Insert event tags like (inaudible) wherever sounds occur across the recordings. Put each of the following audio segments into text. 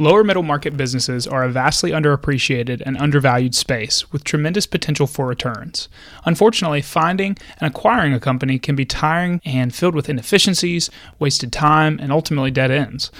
Lower middle market businesses are a vastly underappreciated and undervalued space with tremendous potential for returns. Unfortunately, finding and acquiring a company can be tiring and filled with inefficiencies, wasted time, and ultimately dead ends.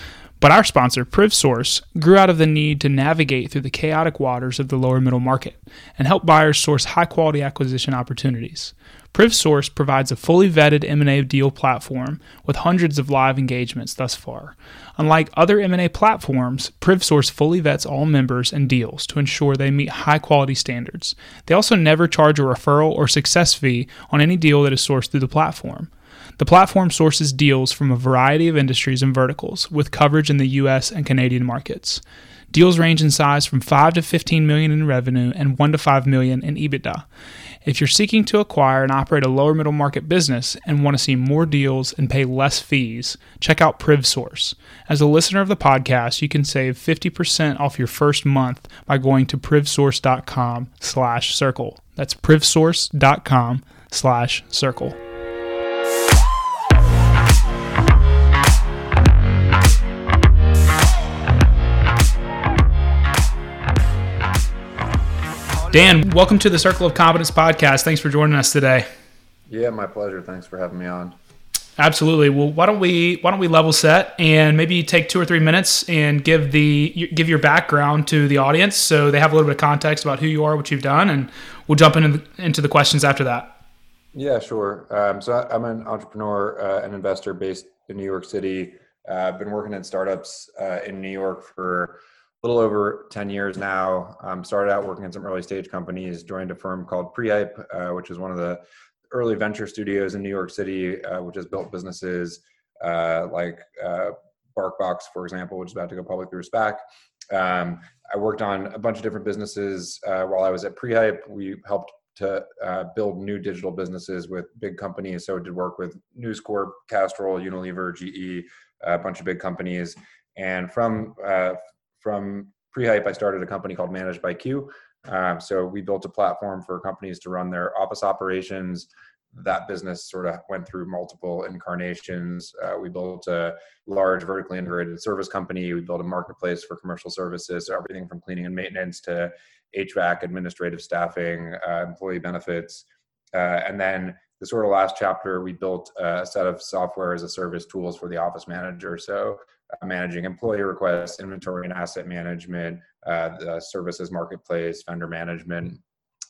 But our sponsor, PrivSource, grew out of the need to navigate through the chaotic waters of the lower middle market and help buyers source high quality acquisition opportunities. PrivSource provides a fully vetted M&A deal platform with hundreds of live engagements thus far. Unlike other M&A platforms, PrivSource fully vets all members and deals to ensure they meet high-quality standards. They also never charge a referral or success fee on any deal that is sourced through the platform. The platform sources deals from a variety of industries and verticals with coverage in the US and Canadian markets. Deals range in size from 5 to 15 million in revenue and 1 to 5 million in EBITDA. If you're seeking to acquire and operate a lower middle market business and want to see more deals and pay less fees, check out PrivSource. As a listener of the podcast, you can save 50% off your first month by going to privsource.com slash circle. That's privsource.com slash circle. Dan, welcome to the Circle of Competence podcast. Thanks for joining us today. Yeah, my pleasure. Thanks for having me on. Absolutely. Well, why don't we why don't we level set and maybe take two or three minutes and give the give your background to the audience so they have a little bit of context about who you are, what you've done, and we'll jump into the, into the questions after that. Yeah, sure. Um, so I'm an entrepreneur uh, and investor based in New York City. Uh, I've been working in startups uh, in New York for little over 10 years now. Um, started out working in some early stage companies, joined a firm called Prehype, uh, which is one of the early venture studios in New York City, uh, which has built businesses uh, like uh, BarkBox, for example, which is about to go public through SPAC. Um, I worked on a bunch of different businesses uh, while I was at Prehype. We helped to uh, build new digital businesses with big companies. So did work with News Corp, Castrol, Unilever, GE, a bunch of big companies. And from from Prehype, I started a company called Managed by Q. Um, so we built a platform for companies to run their office operations. That business sort of went through multiple incarnations. Uh, we built a large vertically integrated service company. We built a marketplace for commercial services, everything from cleaning and maintenance to HVAC, administrative staffing, uh, employee benefits. Uh, and then the sort of last chapter, we built a set of software as a service tools for the office manager. So uh, managing employee requests, inventory and asset management, uh, the services marketplace, vendor management.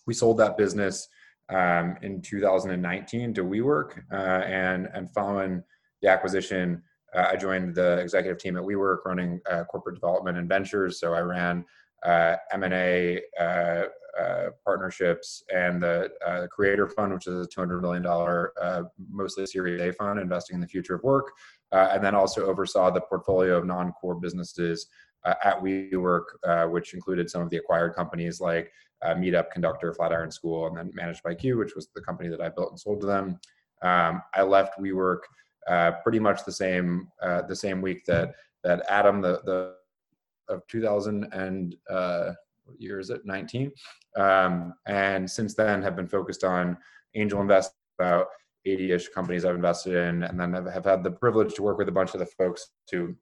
We sold that business um, in 2019 to WeWork, uh, and and following the acquisition, uh, I joined the executive team at WeWork, running uh, corporate development and ventures. So I ran uh, M&A partnerships and the Creator Fund, which is a 200 million dollar, mostly Series A fund, investing in the future of work uh, and then also oversaw the portfolio of non-core businesses uh, at WeWork, uh, which included some of the acquired companies like uh, Meetup, Conductor, Flatiron School, and then Managed by Q, which was the company that I built and sold to them. Um, I left WeWork uh, pretty much the same uh, the same week that that Adam the the of 2000 and what year is it 19 um, and since then have been focused on angel invest about 80-ish companies I've invested in, and then have had the privilege to work with a bunch of the folks who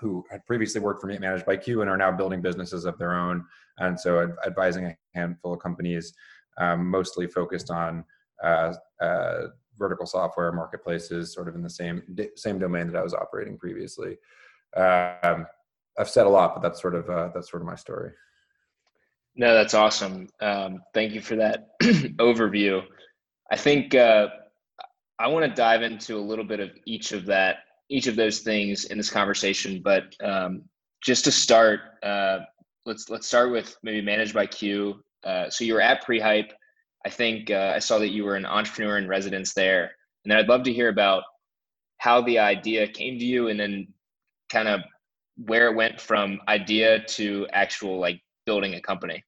who had previously worked for me at Managed by Q and are now building businesses of their own. And so advising a handful of companies, um, mostly focused on uh, uh, vertical software marketplaces, sort of in the same same domain that I was operating previously. Um, I've said a lot, but that's sort of uh, that's sort of my story. No, that's awesome. Um, thank you for that (clears throat) overview. I think uh, I want to dive into a little bit of each of that, each of those things in this conversation. But um, just to start, uh, let's let's start with maybe managed by Q. Uh, so you were at Prehype. I think uh, I saw that you were an entrepreneur in residence there, and then I'd love to hear about how the idea came to you, and then kind of where it went from idea to actual like building a company.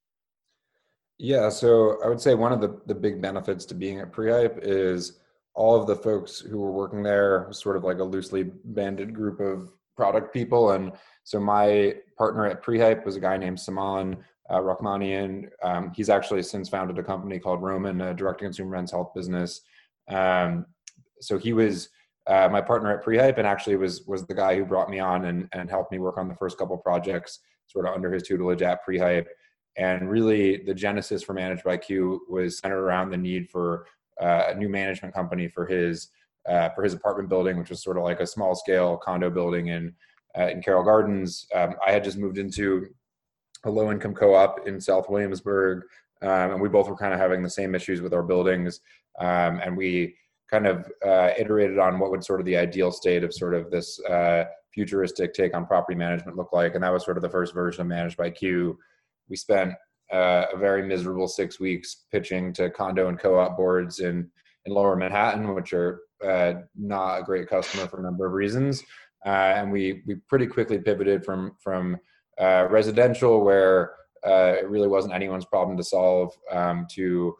Yeah, so I would say one of the, the big benefits to being at Prehype is all of the folks who were working there was sort of like a loosely banded group of product people. And so my partner at Prehype was a guy named Saman uh, Rahmanian. Um, he's actually since founded a company called Roman, a direct-to-consumer men's health business. Um, so he was uh, my partner at Prehype, and actually was was the guy who brought me on and and helped me work on the first couple projects, sort of under his tutelage at Prehype. And really, the genesis for Managed by Q was centered around the need for uh, a new management company for his uh, for his apartment building, which was sort of like a small scale condo building in uh, in Carroll Gardens. Um, I had just moved into a low income co op in South Williamsburg, um, and we both were kind of having the same issues with our buildings. Um, and we kind of uh, iterated on what would sort of the ideal state of sort of this uh, futuristic take on property management look like. And that was sort of the first version of Managed by Q. We spent uh, a very miserable six weeks pitching to condo and co-op boards in in Lower Manhattan, which are uh, not a great customer for a number of reasons. Uh, and we we pretty quickly pivoted from from uh, residential, where uh, it really wasn't anyone's problem to solve, um, to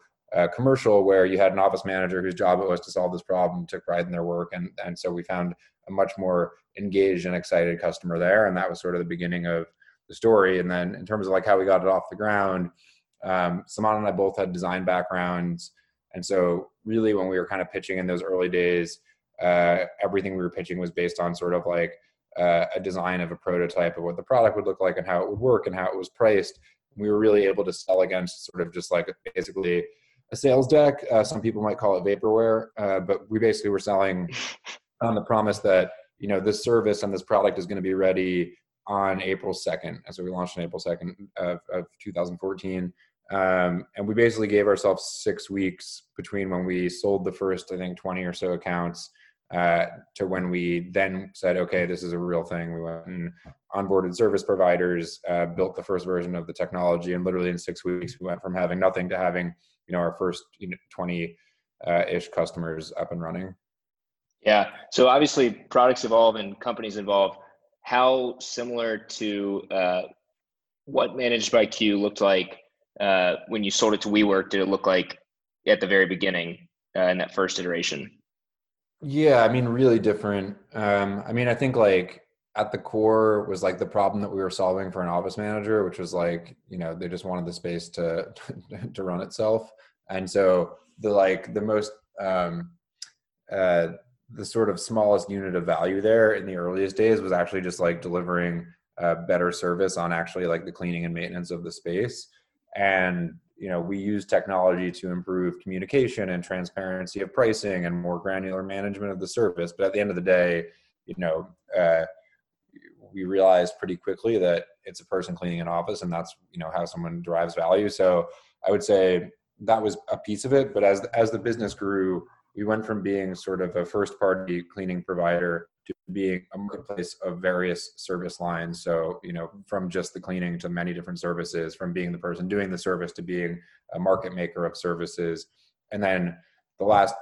commercial, where you had an office manager whose job it was to solve this problem, took pride in their work, and and so we found a much more engaged and excited customer there, and that was sort of the beginning of the story. And then in terms of like how we got it off the ground, um, Saman and I both had design backgrounds. And so really when we were kind of pitching in those early days, uh, everything we were pitching was based on sort of like uh, a design of a prototype of what the product would look like and how it would work and how it was priced. We were really able to sell against sort of just like basically a sales deck. Uh, some people might call it vaporware, uh, but we basically were selling (laughs) on the promise that you know this service and this product is going to be ready on April 2nd. And so we launched on April 2nd of, of 2014. Um, and we basically gave ourselves six weeks between when we sold the first, I think, 20 or so accounts uh, to when we then said, okay, this is a real thing. We went and onboarded service providers, uh, built the first version of the technology, and literally in six weeks, we went from having nothing to having, you know, our first 20 uh, ish customers up and running. Yeah. So obviously, products evolve and companies evolve how similar to uh, what Managed by Q looked like uh, when you sold it to WeWork did it look like at the very beginning uh, in that first iteration? Yeah, I mean, really different. Um, I mean, I think like at the core was like the problem that we were solving for an office manager, which was like, you know, they just wanted the space to (laughs) to run itself, and so the like the most um, uh, the sort of smallest unit of value there in the earliest days was actually just like delivering a better service on actually like the cleaning and maintenance of the space. And you know we use technology to improve communication and transparency of pricing and more granular management of the service. But at the end of the day you know uh, we realized pretty quickly that it's a person cleaning an office and that's you know how someone derives value. So i would say that was a piece of it. But as as the business grew we went from being sort of a first party cleaning provider to being a marketplace of various service lines. So you know from just the cleaning to many different services from being the person doing the service to being a market maker of services. And then the last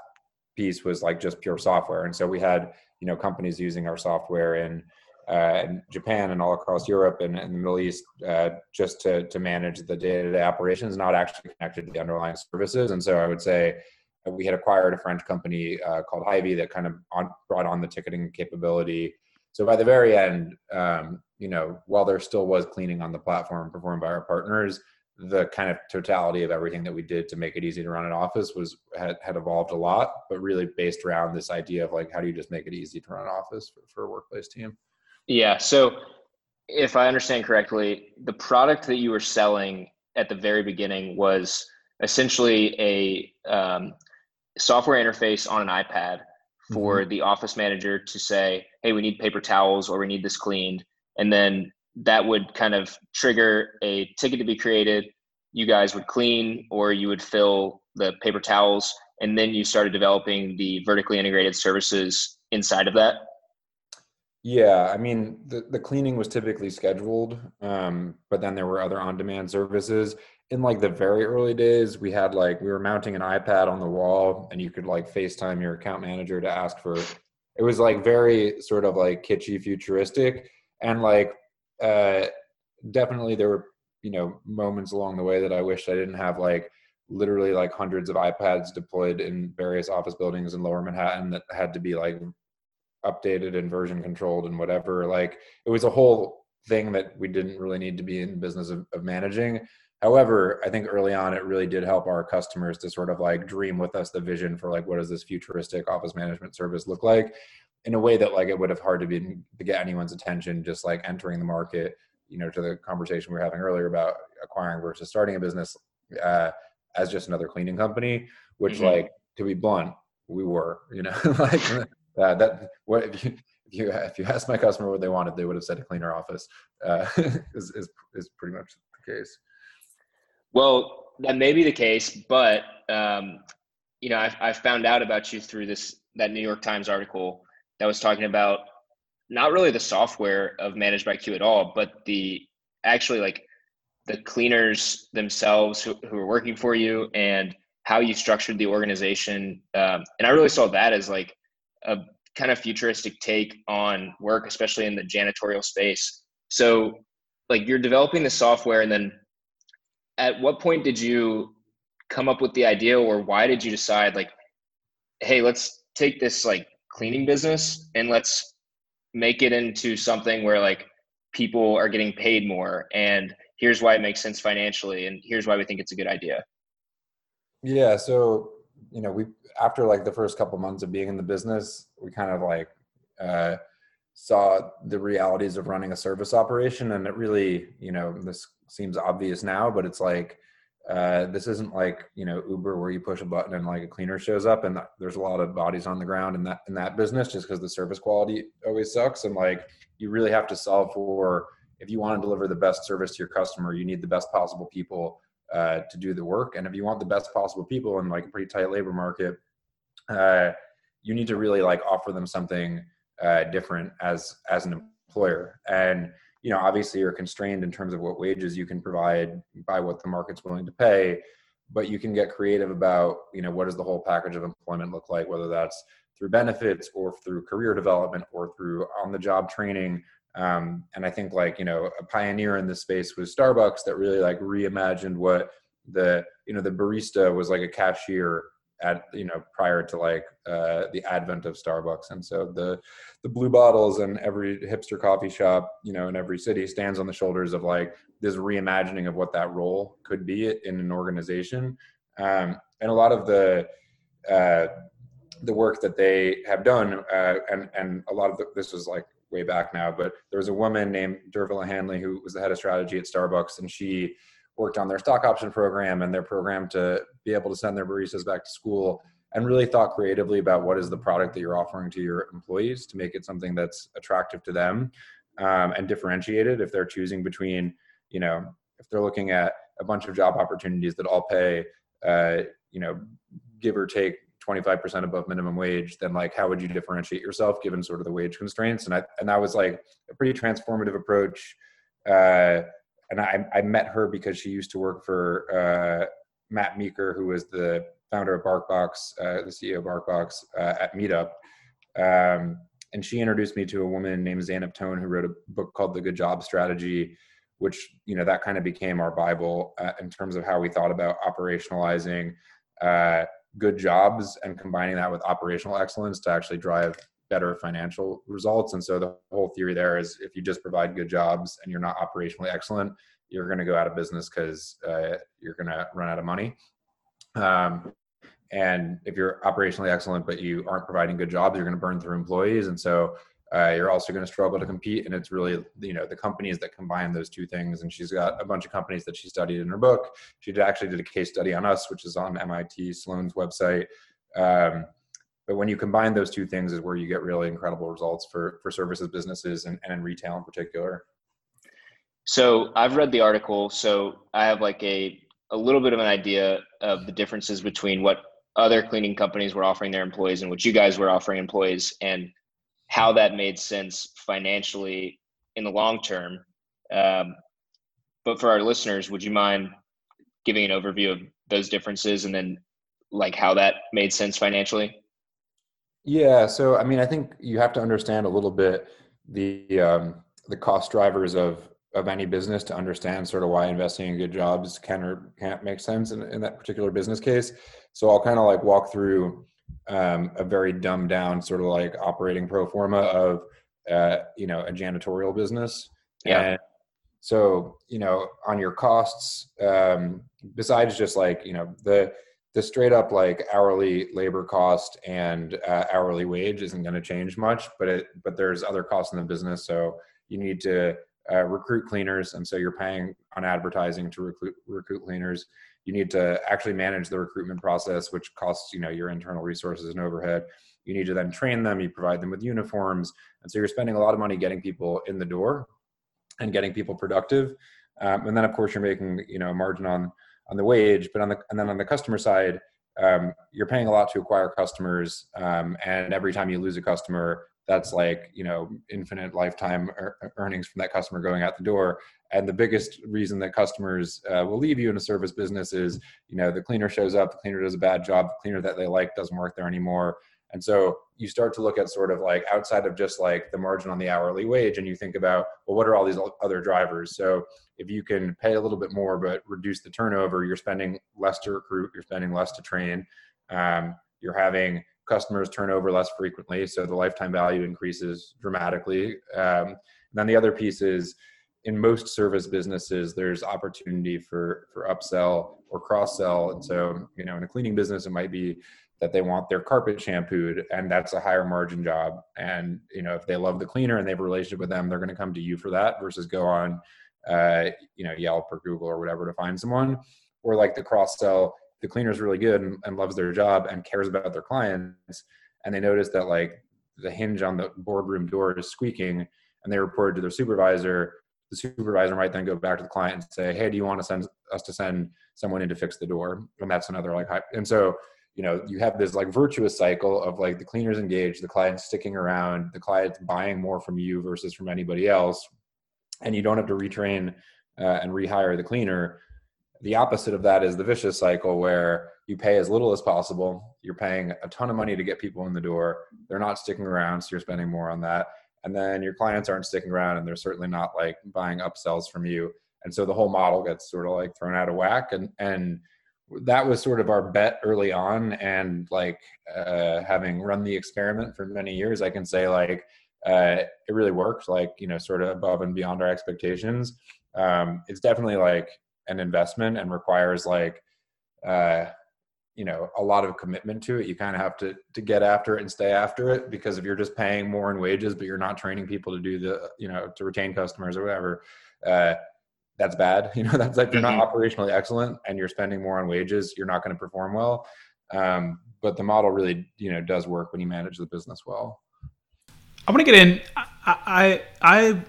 piece was like just pure software. And so we had you know companies using our software in uh, in Japan and all across Europe and, and the Middle East, uh, just to to manage the day-to-day operations, not actually connected to the underlying services. And so I would say we had acquired a French company uh, called Hivy that kind of on, brought on the ticketing capability. So by the very end, um, you know, while there still was cleaning on the platform performed by our partners, the kind of totality of everything that we did to make it easy to run an office was had, had evolved a lot, but really based around this idea of like how do you just make it easy to run an office for, for a workplace team. Yeah. So if I understand correctly, the product that you were selling at the very beginning was essentially a um, software interface on an iPad for mm-hmm. the office manager to say, hey, we need paper towels or we need this cleaned. And then that would kind of trigger a ticket to be created. You guys would clean or you would fill the paper towels. And then you started developing the vertically integrated services inside of that. Yeah, I mean, the, the cleaning was typically scheduled, um, but then there were other on demand services in like the very early days, we had like we were mounting an iPad on the wall, and you could like FaceTime your account manager to ask for. It was like very sort of like kitschy, futuristic, and like uh, definitely there were you know moments along the way that I wished I didn't have like literally like hundreds of iPads deployed in various office buildings in Lower Manhattan that had to be like updated and version controlled and whatever. Like it was a whole thing that we didn't really need to be in business of, of managing However, I think early on it really did help our customers to sort of like dream with us the vision for like what does this futuristic office management service look like in a way that like it would have hard to be to get anyone's attention just like entering the market you know to the conversation we were having earlier about acquiring versus starting a business uh, as just another cleaning company which mm-hmm. like to be blunt we were you know (laughs) like uh, that what if you if you if you asked my customer what they wanted they would have said a cleaner office uh, (laughs) is, is is pretty much the case well, that may be the case, but um, you know, I've, I've found out about you through this that New York Times article that was talking about not really the software of Managed by Q at all, but the actually like the cleaners themselves who, who are working for you and how you structured the organization. Um, and I really saw that as like a kind of futuristic take on work, especially in the janitorial space. So, like, you're developing the software and then at what point did you come up with the idea or why did you decide like hey let's take this like cleaning business and let's make it into something where like people are getting paid more and here's why it makes sense financially and here's why we think it's a good idea? Yeah so you know we after like the first couple months of being in the business we kind of like uh saw the realities of running a service operation and it really you know this seems obvious now but it's like uh, this isn't like you know uber where you push a button and like a cleaner shows up and there's a lot of bodies on the ground in that in that business just because the service quality always sucks. And like you really have to solve for if you want to deliver the best service to your customer you need the best possible people uh, to do the work. And if you want the best possible people in like a pretty tight labor market uh, you need to really like offer them something uh, different as as an employer. And you know obviously you're constrained in terms of what wages you can provide by what the market's willing to pay but you can get creative about you know what does the whole package of employment look like whether that's through benefits or through career development or through on the job training. Um, and i think like you know a pioneer in this space was starbucks that really like reimagined what the you know the barista was like a cashier at you know prior to like uh, the advent of Starbucks, and so the the blue bottles and every hipster coffee shop, you know, in every city stands on the shoulders of like this reimagining of what that role could be in an organization, um, and a lot of the uh, the work that they have done, uh, and and a lot of the, this was like way back now, but there was a woman named Dervala Hanley who was the head of strategy at Starbucks, and she worked on their stock option program and their program to be able to send their baristas back to school and really thought creatively about what is the product that you're offering to your employees to make it something that's attractive to them um, and differentiated if they're choosing between you know if they're looking at a bunch of job opportunities that all pay uh, you know give or take 25% above minimum wage then like how would you differentiate yourself given sort of the wage constraints? And i and that was like a pretty transformative approach uh, and I, I met her because she used to work for uh, Matt Meeker, who was the founder of BarkBox, uh, the CEO of BarkBox uh, at Meetup. Um, and she introduced me to a woman named Zeynep Ton, who wrote a book called The Good Job Strategy, which, you know, that kind of became our Bible uh, in terms of how we thought about operationalizing uh, good jobs and combining that with operational excellence to actually drive better financial results. And so the whole theory there is if you just provide good jobs and you're not operationally excellent, you're going to go out of business because uh, you're going to run out of money. Um, and if you're operationally excellent but you aren't providing good jobs, you're going to burn through employees, and so uh, you're also going to struggle to compete. And it's really you know the companies that combine those two things. And she's got a bunch of companies that she studied in her book. She did, actually did a case study on us, which is on MIT Sloan's website. Um, but when you combine those two things is where you get really incredible results for for services businesses and, and in retail in particular. So i've read the article so i have like a a little bit of an idea of the differences between what other cleaning companies were offering their employees and what you guys were offering employees and how that made sense financially in the long term. Um, but for our listeners would you mind giving an overview of those differences and then like how that made sense financially yeah, so I mean, I think you have to understand a little bit the um, the cost drivers of of any business to understand sort of why investing in good jobs can or can't make sense in, in that particular business case. So I'll kind of like walk through um, a very dumbed down sort of like operating pro forma of uh, you know a janitorial business. Yeah. so you know on your costs um, besides just like you know the the straight up like hourly labor cost and uh, hourly wage isn't going to change much but it but there's other costs in the business. So you need to uh, recruit cleaners and so you're paying on advertising to recruit recruit cleaners. You need to actually manage the recruitment process which costs you know your internal resources and overhead. You need to then train them you provide them with uniforms and so you're spending a lot of money getting people in the door and getting people productive. Um, and then of course you're making you know a margin on on the wage, but on the and then on the customer side, um, you're paying a lot to acquire customers, um, and every time you lose a customer, that's like you know infinite lifetime earnings from that customer going out the door. And the biggest reason that customers uh, will leave you in a service business is you know the cleaner shows up, the cleaner does a bad job, the cleaner that they like doesn't work there anymore. And so you start to look at sort of like outside of just like the margin on the hourly wage and you think about, well, what are all these other drivers? So if you can pay a little bit more but reduce the turnover, you're spending less to recruit, you're spending less to train, um, you're having customers turn over less frequently. So the lifetime value increases dramatically. Um, then the other piece is in most service businesses, there's opportunity for for upsell or cross sell. And so, you know, in a cleaning business, it might be that they want their carpet shampooed and that's a higher margin job. And you know if they love the cleaner and they have a relationship with them they're going to come to you for that versus go on uh, you know yelp or google or whatever to find someone. Or like the cross sell the cleaner is really good and, and loves their job and cares about their clients and they notice that like the hinge on the boardroom door is squeaking and they report to their supervisor. The supervisor might then go back to the client and say hey do you want to send us to send someone in to fix the door? And that's another like and so you know you have this like virtuous cycle of like the cleaners engaged the clients sticking around the clients buying more from you versus from anybody else and you don't have to retrain uh, and rehire the cleaner. The opposite of that is the vicious cycle where you pay as little as possible. You're paying a ton of money to get people in the door. They're not sticking around so you're spending more on that. And then your clients aren't sticking around and they're certainly not like buying upsells from you. And so the whole model gets sort of like thrown out of whack and and that was sort of our bet early on and like uh, having run the experiment for many years i can say like uh, it really worked like you know sort of above and beyond our expectations. Um, it's definitely like an investment and requires like uh, you know a lot of commitment to it. You kind of have to to get after it and stay after it because if you're just paying more in wages but you're not training people to do the you know to retain customers or whatever uh, that's bad. (laughs) You know, that's like you're not mm-hmm. operationally excellent and you're spending more on wages, you're not going to perform well. Um, but the model really, you know, does work when you manage the business well. I want to get in. I I, I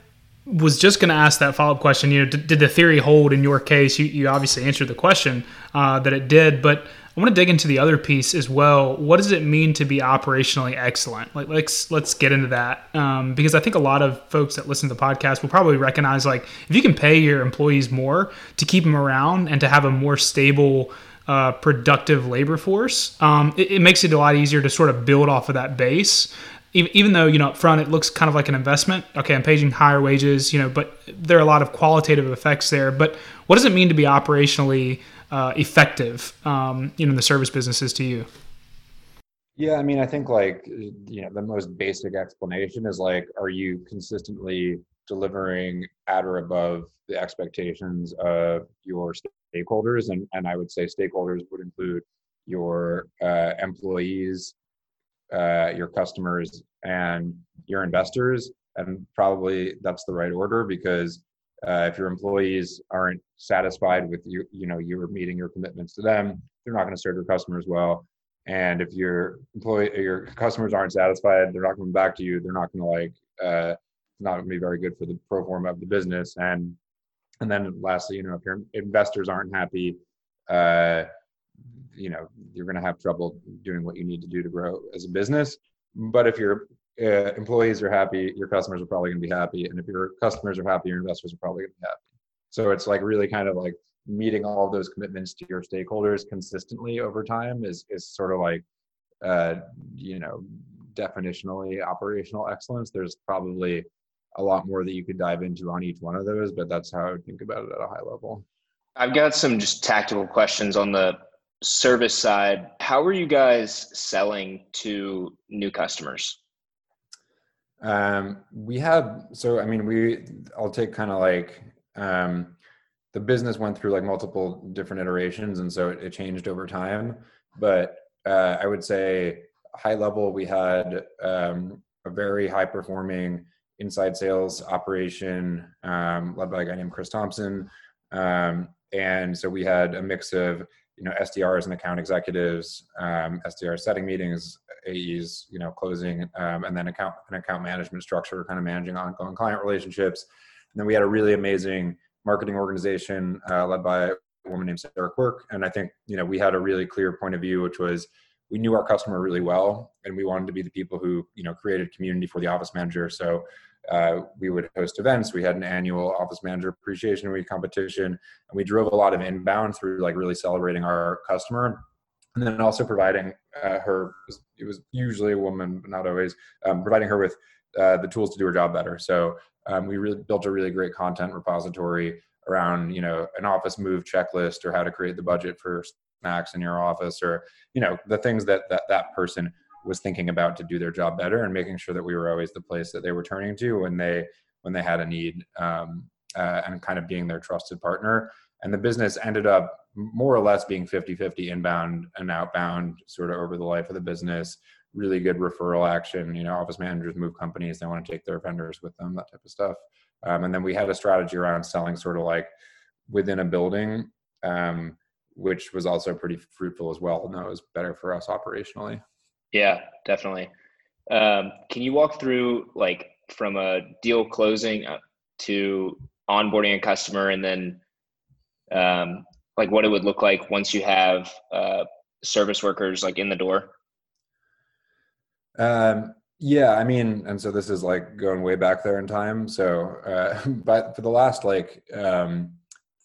was just going to ask that follow up question. You know, did, did, the theory hold in your case? You, you obviously answered the question uh, that it did, but I want to dig into the other piece as well. What does it mean to be operationally excellent? Like, let's let's get into that um, because I think a lot of folks that listen to the podcast will probably recognize like if you can pay your employees more to keep them around and to have a more stable, uh, productive labor force, um, it, it makes it a lot easier to sort of build off of that base even though you know up front it looks kind of like an investment okay i'm paying higher wages you know but there are a lot of qualitative effects there but what does it mean to be operationally uh, effective um, you know in the service businesses to you? Yeah i mean i think like you know the most basic explanation is like are you consistently delivering at or above the expectations of your stakeholders? And, and i would say stakeholders would include your uh, employees uh, your customers and your investors. And probably that's the right order because uh, if your employees aren't satisfied with you, you know, you're meeting your commitments to them, they're not going to serve your customers well. And if your employee, your customers aren't satisfied, they're not coming back to you. They're not going to like, uh, it's not going to be very good for the pro forma of the business. And and then lastly, you know, if your investors aren't happy, uh, you know, you're going to have trouble doing what you need to do to grow as a business. But if your uh, employees are happy, your customers are probably going to be happy, and if your customers are happy, your investors are probably going to be happy. So it's like really kind of like meeting all those commitments to your stakeholders consistently over time is is sort of like uh, you know definitionally operational excellence. There's probably a lot more that you could dive into on each one of those, but that's how I would think about it at a high level. I've got some just tactical questions on the service side. How are you guys selling to new customers? Um, we have so I mean we I'll take kind of like um, the business went through like multiple different iterations, and so it, it changed over time. But uh, I would say high level, we had um, a very high performing inside sales operation um, led by a guy named Chris Thompson. Um, and so we had a mix of you know SDRs and account executives, um, SDR setting meetings, AEs, you know closing, um, and then account an account management structure, kind of managing ongoing client relationships. And then we had a really amazing marketing organization uh, led by a woman named Sarah Quirk. And I think you know we had a really clear point of view, which was we knew our customer really well, and we wanted to be the people who you know created community for the office manager. So uh, we would host events. We had an annual office manager appreciation week competition, and we drove a lot of inbound through like really celebrating our customer, and then also providing uh, her. It was usually a woman, but not always. Um, providing her with uh, the tools to do her job better. So um, we really built a really great content repository around you know an office move checklist or how to create the budget for snacks in your office or you know the things that that that person was thinking about to do their job better and making sure that we were always the place that they were turning to when they when they had a need um, uh, and kind of being their trusted partner. And the business ended up more or less being 50-50 inbound and outbound sort of over the life of the business. Really good referral action you know office managers move companies they want to take their vendors with them that type of stuff. Um, and then we had a strategy around selling sort of like within a building um, which was also pretty fruitful as well and that was better for us operationally yeah, definitely. Um, can you walk through like from a deal closing uh, to onboarding a customer and then um, like what it would look like once you have uh, service workers like in the door? Um, yeah, I mean, and so this is like going way back there in time. So, uh, (laughs) but for the last like um,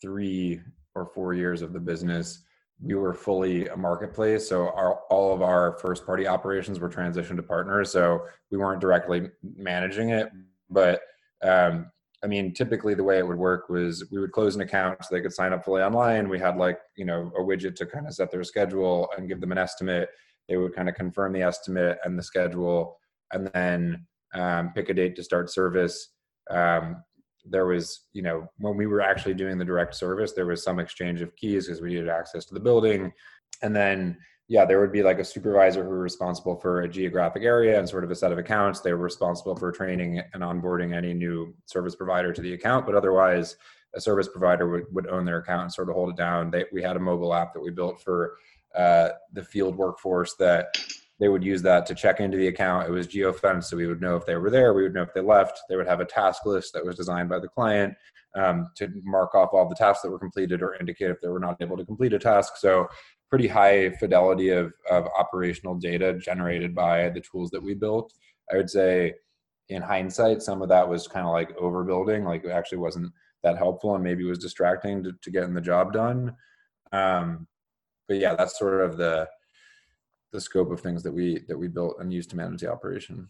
three or four years of the business, we were fully a marketplace. So our, all of our first party operations were transitioned to partners. So we weren't directly managing it, but um, I mean, typically the way it would work was we would close an account so they could sign up fully online. We had like, you know, a widget to kind of set their schedule and give them an estimate. They would kind of confirm the estimate and the schedule and then um, pick a date to start service. Um, there was you know when we were actually doing the direct service there was some exchange of keys because we needed access to the building. And then yeah there would be like a supervisor who were responsible for a geographic area and sort of a set of accounts. They were responsible for training and onboarding any new service provider to the account but otherwise a service provider would, would own their account and sort of hold it down. They, we had a mobile app that we built for uh, the field workforce that they would use that to check into the account. It was geofenced, so we would know if they were there. We would know if they left. They would have a task list that was designed by the client um, to mark off all the tasks that were completed or indicate if they were not able to complete a task. So pretty high fidelity of, of operational data generated by the tools that we built. I would say in hindsight, some of that was kind of like overbuilding, like it actually wasn't that helpful and maybe was distracting to, to getting the job done. Um, but yeah, that's sort of the the scope of things that we that we built and used to manage the operation.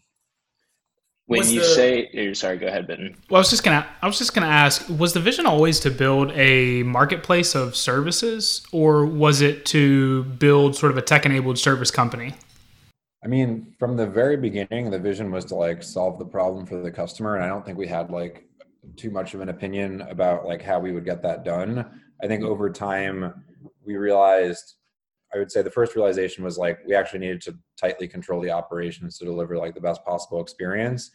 When was you the, say, oh, sorry, go ahead, Benton. Well, I was just gonna, I was just gonna ask, was the vision always to build a marketplace of services, or was it to build sort of a tech-enabled service company? I mean, from the very beginning, the vision was to like solve the problem for the customer, and I don't think we had like too much of an opinion about like how we would get that done. I think over time, we realized I would say the first realization was like we actually needed to tightly control the operations to deliver like the best possible experience.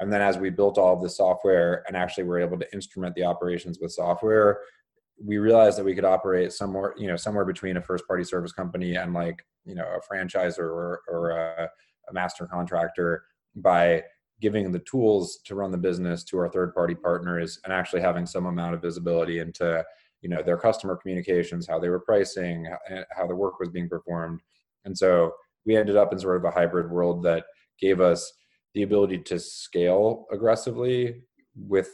And then as we built all of the software and actually were able to instrument the operations with software, we realized that we could operate somewhere, you know, somewhere between a first party service company and like, you know, a franchisor or, or a, a master contractor by giving the tools to run the business to our third party partners and actually having some amount of visibility into you know their customer communications how they were pricing how the work was being performed. And so we ended up in sort of a hybrid world that gave us the ability to scale aggressively with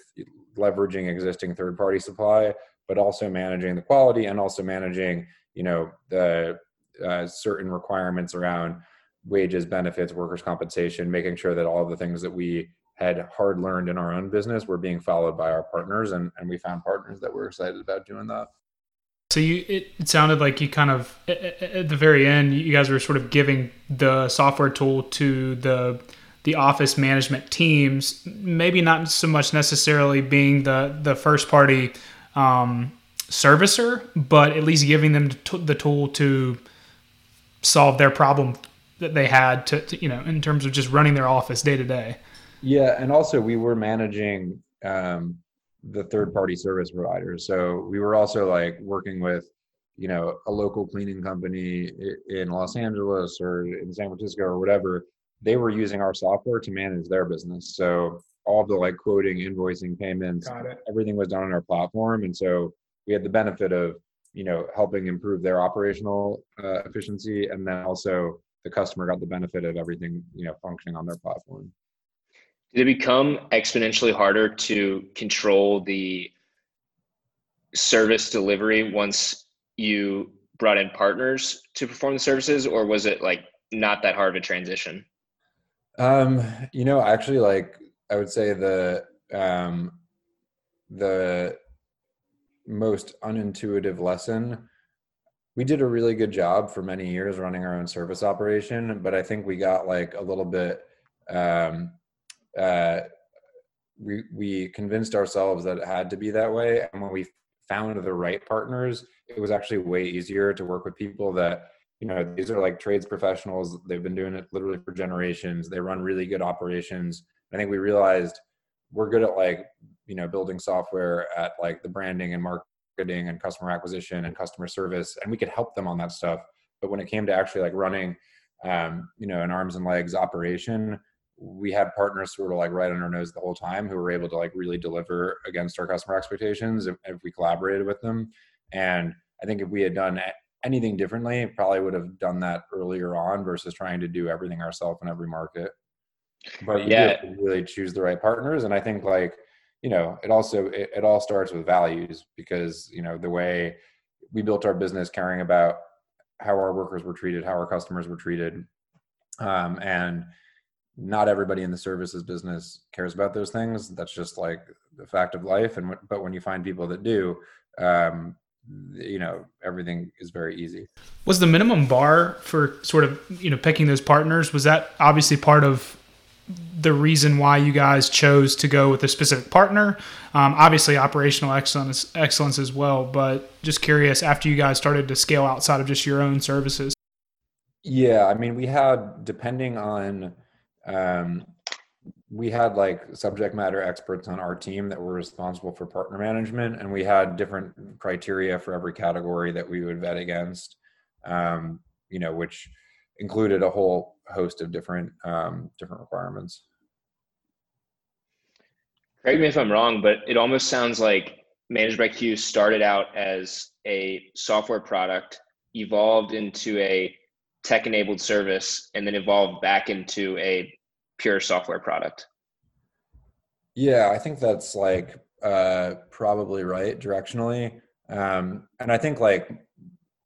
leveraging existing third party supply but also managing the quality and also managing you know the uh, certain requirements around wages benefits workers compensation making sure that all the things that we had hard learned in our own business we were being followed by our partners and, and we found partners that were excited about doing that so you it, it sounded like you kind of at the very end you guys were sort of giving the software tool to the the office management teams, maybe not so much necessarily being the the first party um, servicer, but at least giving them the tool to solve their problem that they had to, to, you know in terms of just running their office day to day. Yeah, and also we were managing um, the third party service providers, so we were also like working with you know a local cleaning company in Los Angeles or in San Francisco or whatever they were using our software to manage their business. So all the like quoting, invoicing, payments, everything was done on our platform. And so we had the benefit of, you know, helping improve their operational uh, efficiency. And then also the customer got the benefit of everything, you know, functioning on their platform. Did it become exponentially harder to control the service delivery once you brought in partners to perform the services, or was it like not that hard of a transition? Um, you know, actually, like I would say the um, the most unintuitive lesson. We did a really good job for many years running our own service operation, but I think we got like a little bit. Um, uh, we we convinced ourselves that it had to be that way, and when we found the right partners, it was actually way easier to work with people that you know these are like trades professionals. They've been doing it literally for generations. They run really good operations. I think we realized we're good at like you know building software at like the branding and marketing and customer acquisition and customer service and we could help them on that stuff. But when it came to actually like running um, you know an arms and legs operation we had partners who were like right on our nose the whole time who were able to like really deliver against our customer expectations if, if we collaborated with them and i think if we had done anything differently, probably would have done that earlier on versus trying to do everything ourselves in every market. But you yeah. really choose the right partners. And I think like, you know, it also it, it all starts with values because, you know, the way we built our business caring about how our workers were treated, how our customers were treated. Um, and not everybody in the services business cares about those things. That's just like the fact of life. And but when you find people that do, um, you know everything is very easy was the minimum bar for sort of you know picking those partners was that obviously part of the reason why you guys chose to go with a specific partner um, obviously operational excellence excellence as well but just curious after you guys started to scale outside of just your own services yeah i mean we had depending on um, we had like subject matter experts on our team that were responsible for partner management and we had different criteria for every category that we would vet against um, you know which included a whole host of different um, different requirements. Correct me if i'm wrong but it almost sounds like managed by q started out as a software product evolved into a tech enabled service and then evolve back into a pure software product. Yeah, I think that's like uh, probably right directionally. Um, and I think like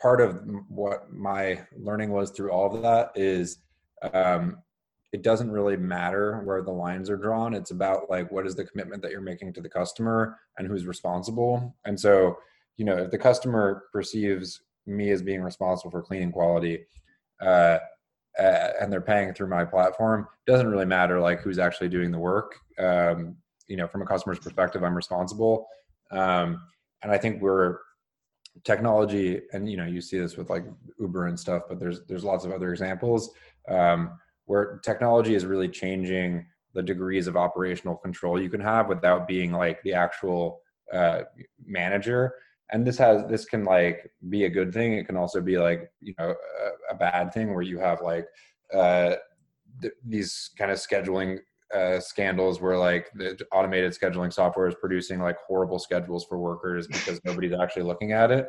part of what my learning was through all of that is um, it doesn't really matter where the lines are drawn. It's about like what is the commitment that you're making to the customer and who's responsible. And so, you know, if the customer perceives me as being responsible for cleaning quality, uh, uh, and they're paying through my platform doesn't really matter like who's actually doing the work. Um, you know from a customer's perspective i'm responsible. Um, and i think we're technology and you know you see this with like uber and stuff but there's there's lots of other examples um, where technology is really changing the degrees of operational control you can have without being like the actual uh, manager and this has this can like be a good thing. It can also be like you know a, a bad thing where you have like uh th- these kind of scheduling uh, scandals where like the automated scheduling software is producing like horrible schedules for workers (laughs) because nobody's actually looking at it.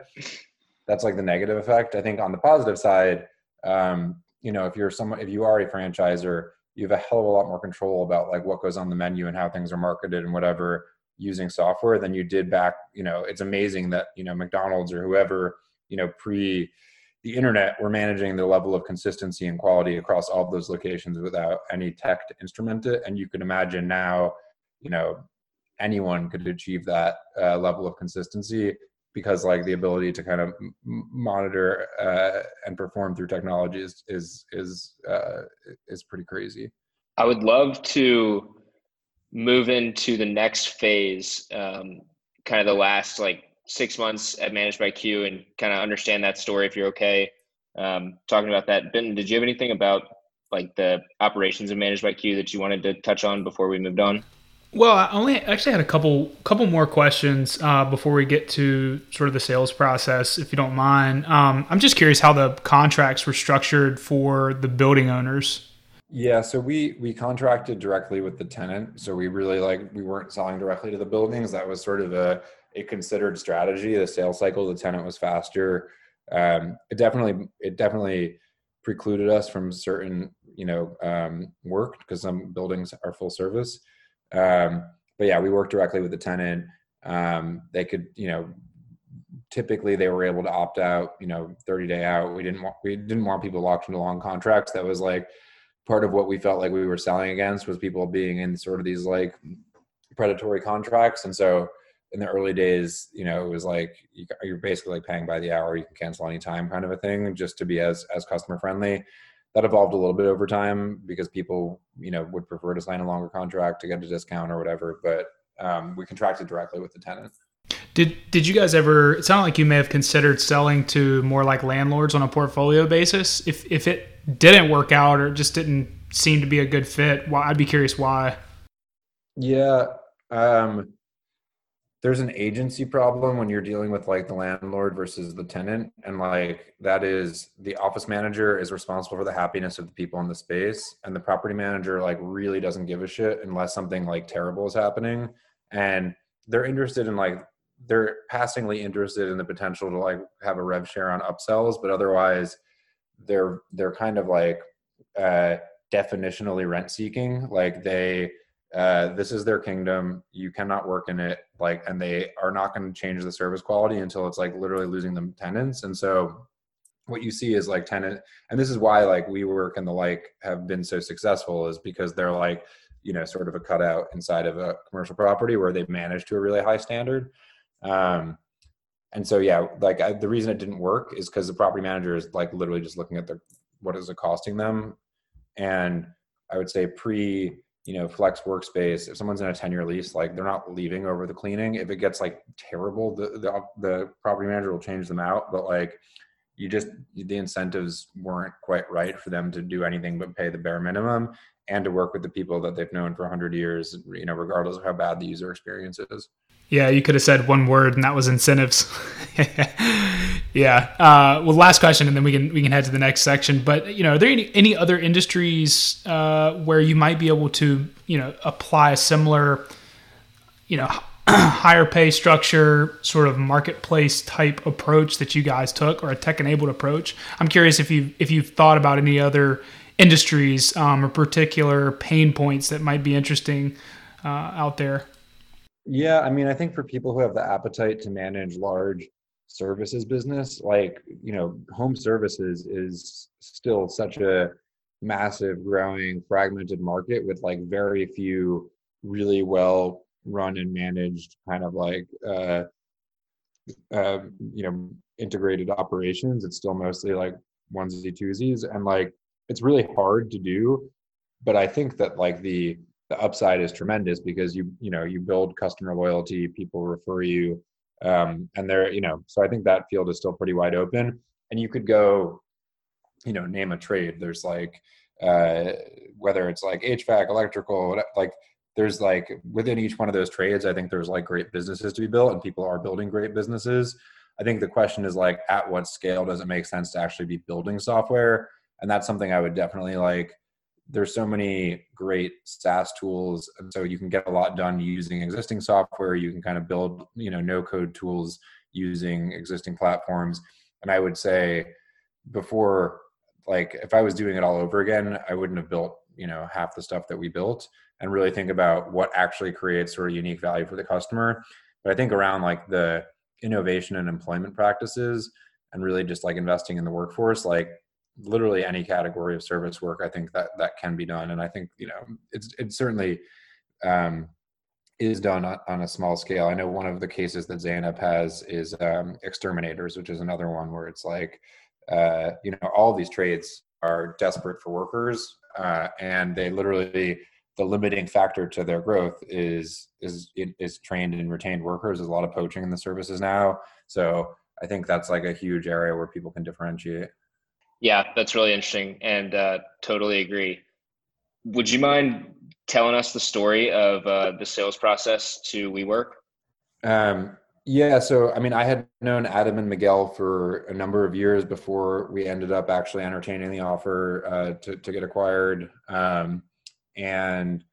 That's like the negative effect. I think on the positive side um you know if you're someone if you are a franchisor you have a hell of a lot more control about like what goes on the menu and how things are marketed and whatever using software than you did back you know it's amazing that you know mcdonald's or whoever you know pre the internet were managing the level of consistency and quality across all of those locations without any tech to instrument it. And you can imagine now you know anyone could achieve that uh, level of consistency because like the ability to kind of monitor uh, and perform through technology is is is uh, is pretty crazy. I would love to move into the next phase, um, kind of the last like six months at Managed by Q, and kind of understand that story if you're okay. Um, talking about that, Ben, did you have anything about like the operations of Managed by Q that you wanted to touch on before we moved on? Well, I only actually had a couple couple more questions uh, before we get to sort of the sales process, if you don't mind. Um, I'm just curious how the contracts were structured for the building owners. Yeah, so we we contracted directly with the tenant. So we really like we weren't selling directly to the buildings. That was sort of a a considered strategy. The sales cycle, the tenant was faster. Um, it definitely it definitely precluded us from certain you know um, work because some buildings are full service. Um, but yeah, we worked directly with the tenant. Um, they could you know typically they were able to opt out you know 30 day out. We didn't want we didn't want people locked into long contracts. That was like part of what we felt like we were selling against was people being in sort of these like predatory contracts. And so in the early days you know it was like you're basically like paying by the hour you can cancel anytime kind of a thing just to be as as customer friendly. That evolved a little bit over time because people you know would prefer to sign a longer contract to get a discount or whatever but um, we contracted directly with the tenant did did you guys ever it sounded like you may have considered selling to more like landlords on a portfolio basis. If if it didn't work out or just didn't seem to be a good fit why i'd be curious why. Yeah um there's an agency problem when you're dealing with like the landlord versus the tenant. And like that is the office manager is responsible for the happiness of the people in the space. And the property manager like really doesn't give a shit unless something like terrible is happening. And they're interested in like they're passingly interested in the potential to like have a rev share on upsells but otherwise they're they're kind of like uh definitionally rent seeking. Like they uh, this is their kingdom you cannot work in it like and they are not going to change the service quality until it's like literally losing them tenants. And so what you see is like tenant and this is why like WeWork and the like have been so successful is because they're like you know sort of a cutout inside of a commercial property where they've managed to a really high standard um and so yeah like I, the reason it didn't work is because the property manager is like literally just looking at the what is it costing them? And i would say pre you know flex workspace if someone's in a 10 year lease like they're not leaving over the cleaning. If it gets like terrible the, the the property manager will change them out. But like you just the incentives weren't quite right for them to do anything but pay the bare minimum and to work with the people that they've known for 100 years you know regardless of how bad the user experience is yeah you could have said one word and that was incentives. (laughs) Yeah uh, well last question and then we can we can head to the next section but you know are there any, any other industries uh, where you might be able to you know apply a similar you know (clears throat) higher pay structure sort of marketplace type approach that you guys took or a tech enabled approach? I'm curious if you if you've thought about any other industries um, or particular pain points that might be interesting uh, out there yeah i mean i think for people who have the appetite to manage large services business like you know home services is still such a massive growing fragmented market with like very few really well run and managed kind of like uh, uh, you know integrated operations. It's still mostly like onesie twosies. And like it's really hard to do but i think that like the the upside is tremendous because you you know you build customer loyalty people refer you um, and there you know so i think that field is still pretty wide open. And you could go you know name a trade. There's like uh, whether it's like hvac electrical like there's like within each one of those trades i think there's like great businesses to be built and people are building great businesses. I think the question is like at what scale does it make sense to actually be building software? And that's something i would definitely like there's so many great SaaS tools, and so you can get a lot done using existing software. You can kind of build, you know, no code tools using existing platforms. And I would say before, like, if I was doing it all over again, I wouldn't have built, you know, half the stuff that we built, and really think about what actually creates sort of unique value for the customer. But I think around like the innovation and employment practices, and really just like investing in the workforce, like literally any category of service work i think that that can be done and i think you know it's it certainly um, is done on, a small scale i know one of the cases that Zeynep has is um, exterminators which is another one where it's like uh, you know all these trades are desperate for workers, uh, and they literally the limiting factor to their growth is is is trained and retained workers. There's a lot of poaching in the services now, so I think that's like a huge area where people can differentiate. Yeah, that's really interesting, and uh, totally agree. Would you mind telling us the story of uh, the sales process to WeWork? Um, yeah, so I mean, I had known Adam and Miguel for a number of years before we ended up actually entertaining the offer uh, to to get acquired. Um, and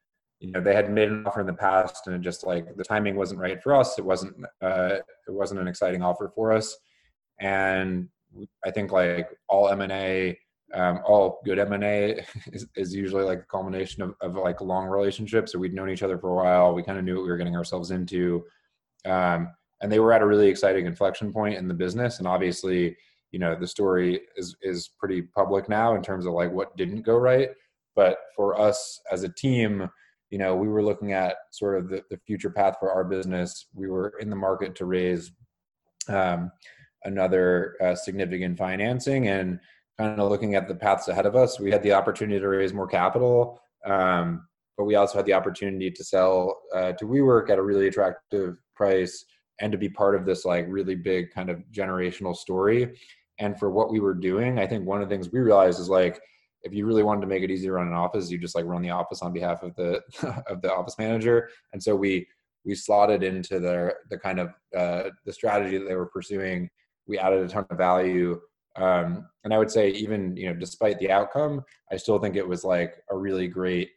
you know, they had made an offer in the past, and just like the timing wasn't right for us. It wasn't uh, it wasn't an exciting offer for us. And I think like all M and A, um, all good M and A (laughs) is, is usually like a culmination of, of like long relationships. So we'd known each other for a while. We kind of knew what we were getting ourselves into. Um, and they were at a really exciting inflection point in the business and obviously you know the story is is pretty public now in terms of like what didn't go right but for us as a team you know we were looking at sort of the, the future path for our business we were in the market to raise um, another uh, significant financing and kind of looking at the paths ahead of us we had the opportunity to raise more capital um, but we also had the opportunity to sell uh, to WeWork at a really attractive price and to be part of this like really big kind of generational story. And for what we were doing, I think one of the things we realized is like if you really wanted to make it easy to run an office, you just like run the office on behalf of the (laughs) of the office manager. And so we we slotted into the the kind of uh, the strategy that they were pursuing. We added a ton of value, um, and I would say even you know despite the outcome, I still think it was like a really great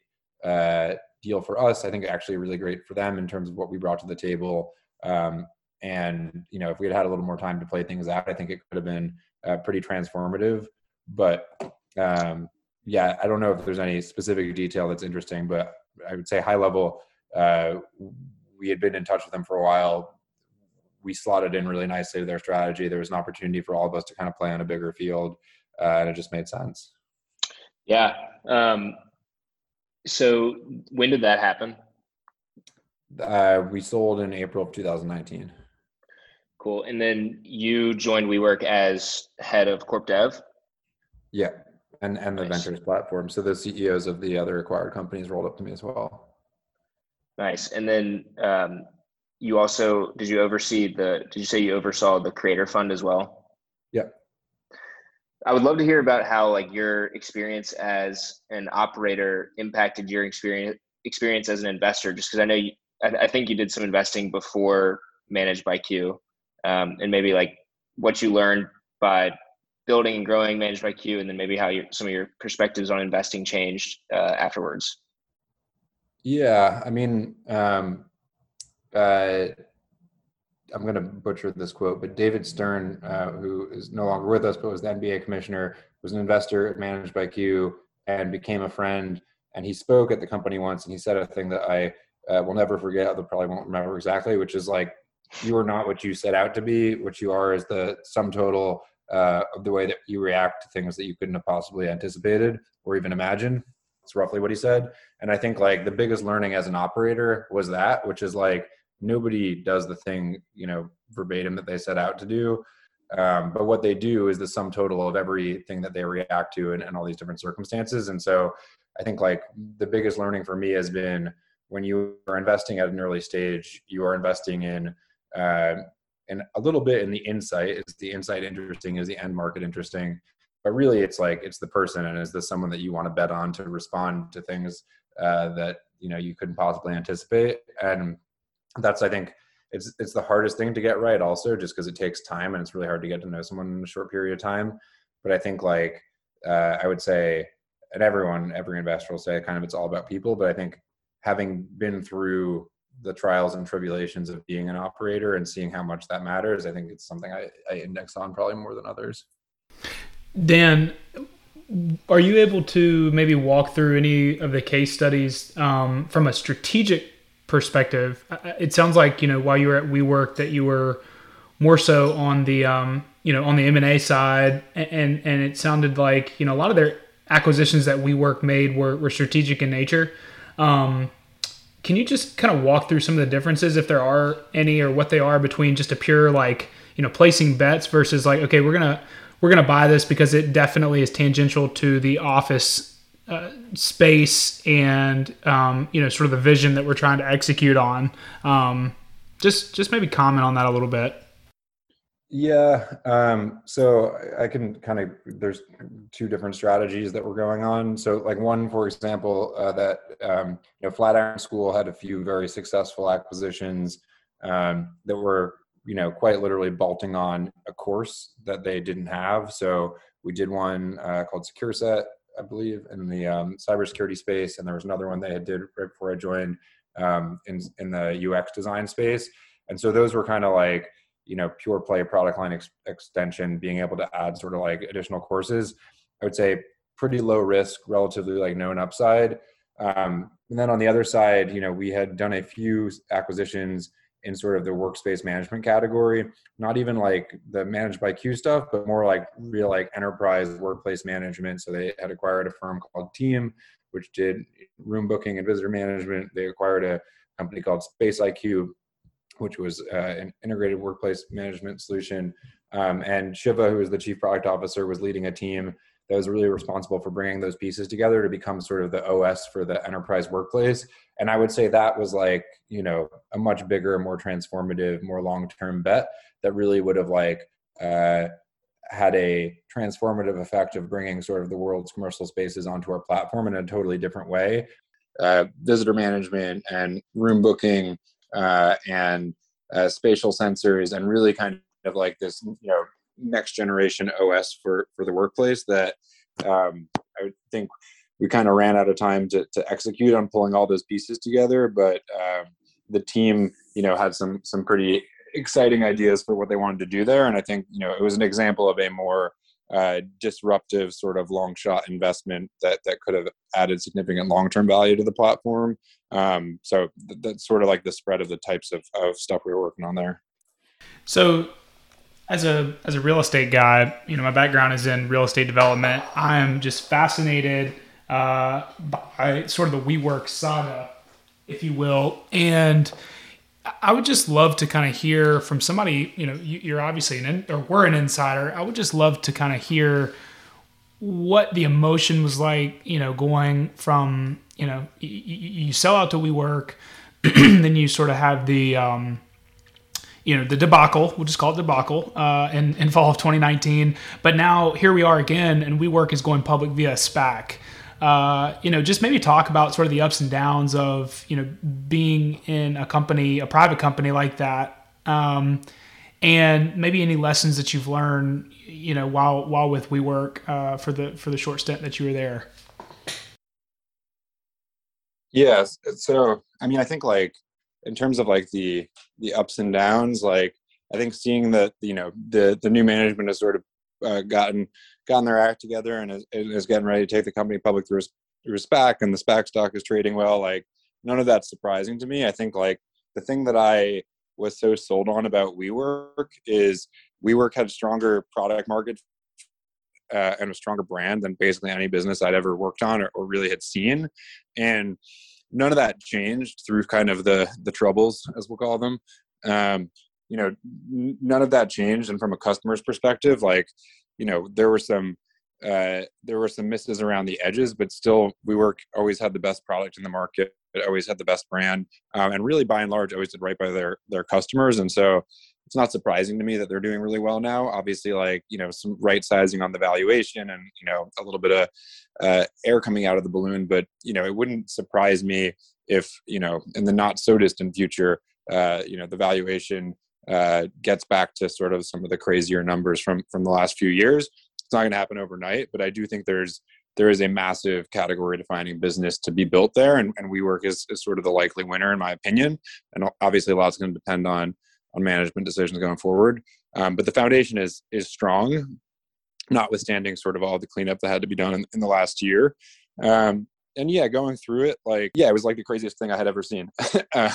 uh, deal for us. I think actually really great for them in terms of what we brought to the table. Um, and you know, if we had had a little more time to play things out, I think it could have been uh, pretty transformative. But um, yeah, I don't know if there's any specific detail that's interesting, but I would say high level, uh, we had been in touch with them for a while. We slotted in really nicely to their strategy. There was an opportunity for all of us to kind of play on a bigger field, uh, and it just made sense. Yeah. Um, so when did that happen? Uh, we sold in April of 2019. Cool. And then you joined WeWork as head of corp dev. Yeah, and and the nice. ventures platform. So the CEOs of the other acquired companies rolled up to me as well. Nice. And then um, you also did you oversee the? Did you say you oversaw the creator fund as well? Yeah. I would love to hear about how like your experience as an operator impacted your experience experience as an investor. Just because I know you, I, I, think you did some investing before Managed by Q, um, and maybe like what you learned by building and growing Managed by Q, and then maybe how your, some of your perspectives on investing changed uh, afterwards. Yeah, I mean, um, uh, I'm going to butcher this quote, but David Stern, uh, who is no longer with us, but was the NBA commissioner, was an investor Managed by Q and became a friend. And he spoke at the company once, and he said a thing that I uh, will never forget. They probably won't remember exactly, which is like you are not what you set out to be. What you are is the sum total uh, of the way that you react to things that you couldn't have possibly anticipated or even imagined. That's roughly what he said. And I think like the biggest learning as an operator was that, which is like nobody does the thing you know verbatim that they set out to do. Um, but what they do is the sum total of everything that they react to and, and all these different circumstances. And so I think like the biggest learning for me has been when you are investing at an early stage, you are investing in uh, and a little bit in the insight. Is the insight interesting? Is the end market interesting? But really, it's like it's the person, and is this someone that you want to bet on to respond to things uh, that you know you couldn't possibly anticipate? And that's I think it's it's the hardest thing to get right. Also, just because it takes time and it's really hard to get to know someone in a short period of time. But I think like uh, I would say, and everyone, every investor will say, kind of it's all about people. But I think having been through the trials and tribulations of being an operator and seeing how much that matters, I think it's something I, I index on probably more than others. Dan, are you able to maybe walk through any of the case studies um, from a strategic perspective? It sounds like you know while you were at WeWork that you were more so on the um, you know on the M and A side, and and it sounded like you know a lot of their acquisitions that WeWork made were, were strategic in nature. Um, can you just kind of walk through some of the differences, if there are any, or what they are between just a pure like you know placing bets versus like okay, we're gonna we're going to buy this because it definitely is tangential to the office uh, space and um, you know sort of the vision that we're trying to execute on. Um, just just maybe comment on that a little bit. Yeah. Um, so I can kind of, there's two different strategies that were going on. So like one, for example, uh, that, um, you know, Flatiron School had a few very successful acquisitions um, that were, you know, quite literally bolting on a course that they didn't have. So we did one uh, called SecureSet, I believe, in the um, cybersecurity space. And there was another one they had did right before I joined um, in, in the UX design space. And so those were kind of like, you know pure play product line ex- extension being able to add sort of like additional courses i would say pretty low risk relatively like known upside um, and then on the other side you know we had done a few acquisitions in sort of the workspace management category not even like the managed by q stuff but more like real like enterprise workplace management so they had acquired a firm called Teem which did room booking and visitor management they acquired a company called SpaceIQ which was uh, an integrated workplace management solution. Um, and Shiva, who was the chief product officer, was leading a team that was really responsible for bringing those pieces together to become sort of the OS for the enterprise workplace. And I would say that was like, you know, a much bigger, more transformative, more long term bet that really would have like, uh, had a transformative effect of bringing sort of the world's commercial spaces onto our platform in a totally different way. Uh, visitor management and room booking uh, and uh, spatial sensors and really kind of like this you know next generation OS for for the workplace that um, I think we kind of ran out of time to, to execute on pulling all those pieces together but um, the team you know had some some pretty exciting ideas for what they wanted to do there and i think you know it was an example of a more uh, disruptive sort of long shot investment that that could have added significant long term value to the platform. Um, so th- that's sort of like the spread of the types of, of stuff we were working on there. So as a as a real estate guy, you know my background is in real estate development. I am just fascinated uh, by sort of the WeWork saga, if you will, and I would just love to kind of hear from somebody. You know, you're obviously an or we're an insider. I would just love to kind of hear what the emotion was like. You know, going from you know you sell out to WeWork, (clears throat) then you sort of have the um, you know the debacle. We'll just call it debacle uh, in in fall of 2019. But now here we are again, and WeWork is going public via SPAC uh, you know, just maybe talk about sort of the ups and downs of, you know, being in a company, a private company like that. Um, and maybe any lessons that you've learned, you know, while, while with WeWork, uh, for the, for the short stint that you were there. Yes. So, I mean, I think like in terms of like the, the ups and downs, like I think seeing that, you know, the, the new management has sort of uh, gotten gotten their act together and is, is, getting ready to take the company public through, through SPAC, and the SPAC stock is trading well. Like none of that's surprising to me. I think like the thing that I was so sold on about WeWork is WeWork had stronger product market uh, and a stronger brand than basically any business I'd ever worked on or, or, really had seen, and none of that changed through kind of the the troubles as we'll call them. Um, you know, none of that changed, and from a customer's perspective, like you know there were some uh, there were some misses around the edges, but still, WeWork always had the best product in the market. Always had the best brand, um, and really, by and large, always did right by their their customers. And so, it's not surprising to me that they're doing really well now. Obviously, like you know, some right sizing on the valuation, and you know, a little bit of uh, air coming out of the balloon. But you know, it wouldn't surprise me if you know, in the not so distant future, uh, you know, the valuation uh, gets back to sort of some of the crazier numbers from from the last few years. It's not going to happen overnight, but I do think there's there is a massive category defining business to be built there, and, and WeWork is, is sort of the likely winner in my opinion. And obviously, a lot's going to depend on on management decisions going forward. Um, but the foundation is is strong, notwithstanding sort of all the cleanup that had to be done in, in the last year. Um, and yeah, going through it, like yeah, it was like the craziest thing I had ever seen. (laughs) uh,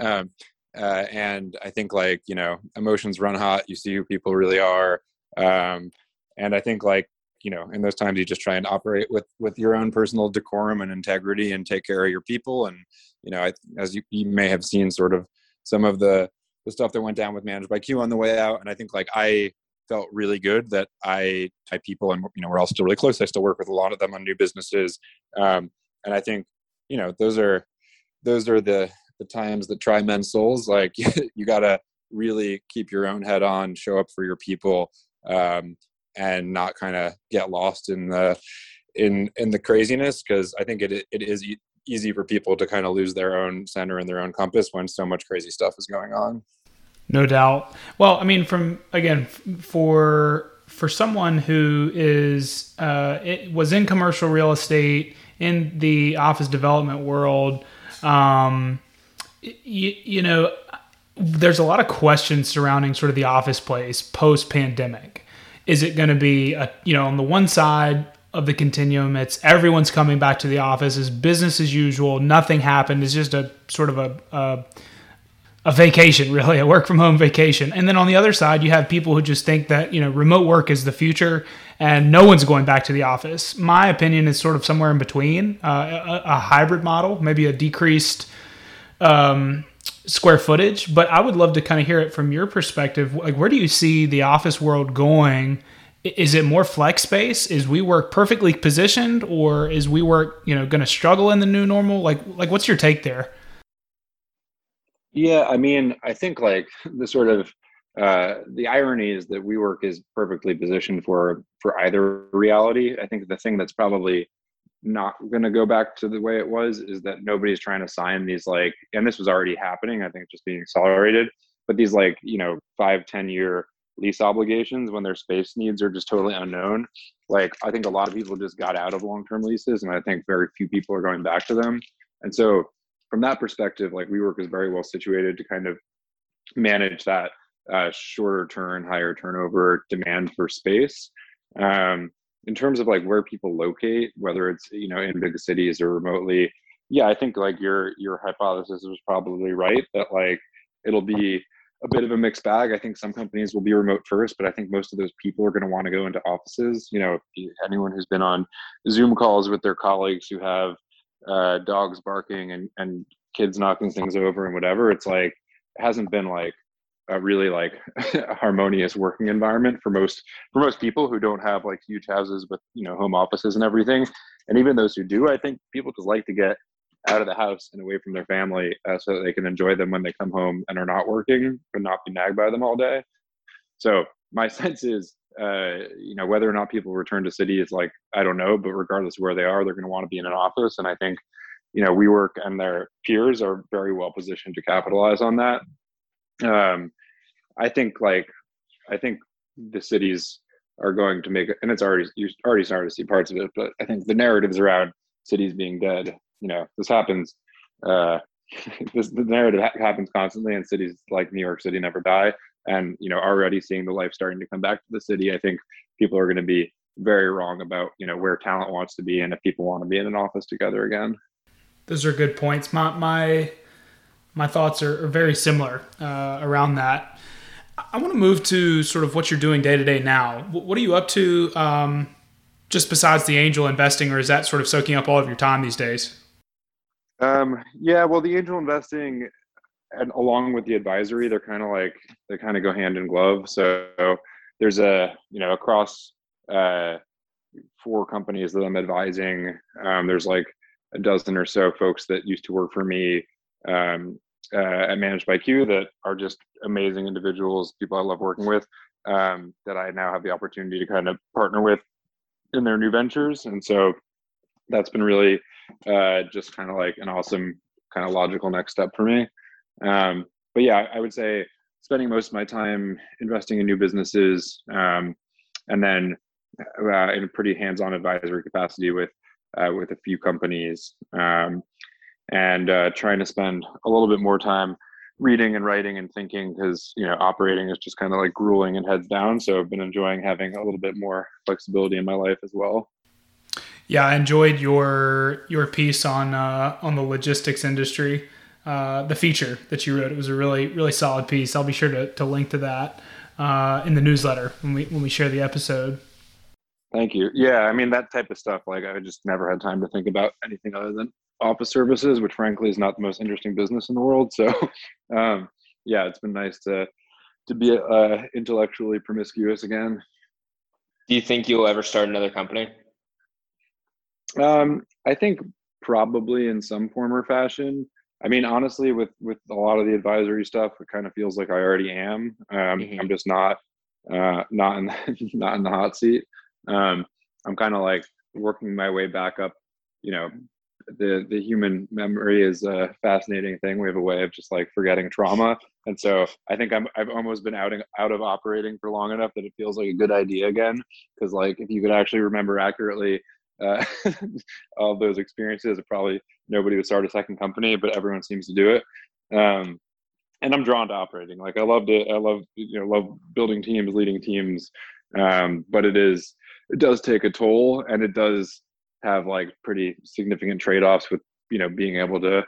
um, uh, and I think like you know emotions run hot. You see who people really are, um, and I think like you know in those times you just try and operate with with your own personal decorum and integrity and take care of your people. And you know I, as you, you may have seen sort of some of the the stuff that went down with managed by Q on the way out, and I think like I felt really good that I type people and you know we're all still really close. I still work with a lot of them on new businesses, um, and I think you know those are those are the the times that try men's souls. Like (laughs) you got to really keep your own head on, show up for your people, um, and not kind of get lost in the in in the craziness because I think it it is easy for people to kind of lose their own center and their own compass when so much crazy stuff is going on. No doubt. Well, I mean, from again for for someone who is uh, it was in commercial real estate in the office development world, um, you, you know, there's a lot of questions surrounding sort of the office place post pandemic. Is it going to be a you know on the one side of the continuum. It's everyone's coming back to the office. It's business as usual. Nothing happened. It's just a sort of a, a, a vacation, (laughs) really, a work from home vacation. And then on the other side, you have people who just think that you know remote work is the future and no one's going back to the office. My opinion is sort of somewhere in between, uh, a, a, hybrid model, maybe a decreased. Um, square footage but i would love to kind of hear it from your perspective like where do you see the office world going is it more flex space is WeWork perfectly positioned or is WeWork, you know going to struggle in the new normal like like what's your take there yeah i mean i think like the sort of uh, the irony is that WeWork is perfectly positioned for for either reality i think the thing that's probably not going to go back to the way it was is that nobody's trying to sign these like and this was already happening i think just being accelerated but these like you know five ten year lease obligations when their space needs are just totally unknown. Like I think a lot of people just got out of long-term leases, and I think very few people are going back to them. And so, from that perspective, like WeWork is very well situated to kind of manage that uh, shorter turn, higher turnover demand for space. Um, in terms of like where people locate, whether it's you know in big cities or remotely, yeah, I think like your your hypothesis was probably right that like it'll be a bit of a mixed bag. I think some companies will be remote first, but I think most of those people are going to want to go into offices. You know, anyone who's been on Zoom calls with their colleagues who have uh, dogs barking and, and kids knocking things over and whatever, it's like it hasn't been like a really like (laughs) harmonious working environment for most for most people who don't have like huge houses with you know home offices and everything. And even those who do, I think people just like to get out of the house and away from their family uh, so that they can enjoy them when they come home and are not working but not be nagged by them all day so my (laughs) sense is uh, you know whether or not people return to city is like i don't know but regardless of where they are they're going to want to be in an office. And i think you know WeWork and their peers are very well positioned to capitalize on that. Um, i think like i think the cities are going to make and it's already you're already started to see parts of it but i think the narratives around cities being dead you know this happens uh (laughs) this the narrative ha- happens constantly and cities like new york city never die and you know already seeing the life starting to come back to the city i think people are going to be very wrong about you know where talent wants to be and if people want to be in an office together again. Those are good points. My my my thoughts are, are very similar uh, around that. I want to move to sort of what you're doing day to day now. What are you up to um, just besides the angel investing or is that sort of soaking up all of your time these days? Um, yeah, well, the angel investing and along with the advisory, they're kind of like they kind of go hand in glove. So there's a you know across uh, four companies that I'm advising. Um, there's like a dozen or so folks that used to work for me um, uh, at Managed by Q that are just amazing individuals, people I love working with. Um, that I now have the opportunity to kind of partner with in their new ventures, and so that's been really uh, just kind of like an awesome kind of logical next step for me. Um, but yeah, I would say spending most of my time investing in new businesses, um, and then uh, in a pretty hands-on advisory capacity with uh, with a few companies, um, and uh, trying to spend a little bit more time reading and writing and thinking because you know operating is just kind of like grueling and heads down. So I've been enjoying having a little bit more flexibility in my life as well. Yeah, I enjoyed your your piece on uh, on the logistics industry, uh, the feature that you wrote. It was a really really solid piece. I'll be sure to, to link to that uh, in the newsletter when we when we share the episode. Thank you. Yeah, I mean that type of stuff. Like I just never had time to think about anything other than office services, which frankly is not the most interesting business in the world. (laughs) So, um, yeah, it's been nice to to be uh, intellectually promiscuous again. Do you think you'll ever start another company? Um, I think probably in some form or fashion. I mean, honestly, with with a lot of the advisory stuff, it kind of feels like I already am. Um, mm-hmm. I'm just not uh, not in the, (laughs) not in the hot seat. Um, I'm kind of like working my way back up. You know, the the human memory is a fascinating thing. We have a way of just like forgetting trauma, and so I think I'm I've almost been out out of operating for long enough that it feels like a good idea again. Because like if you could actually remember accurately uh, (laughs) all those experiences, probably nobody would start a second company, but everyone seems to do it. Um, and I'm drawn to operating. Like I loved it. I love you know love building teams, leading teams. Um, but it is it does take a toll, and it does have like pretty significant trade-offs with you know being able to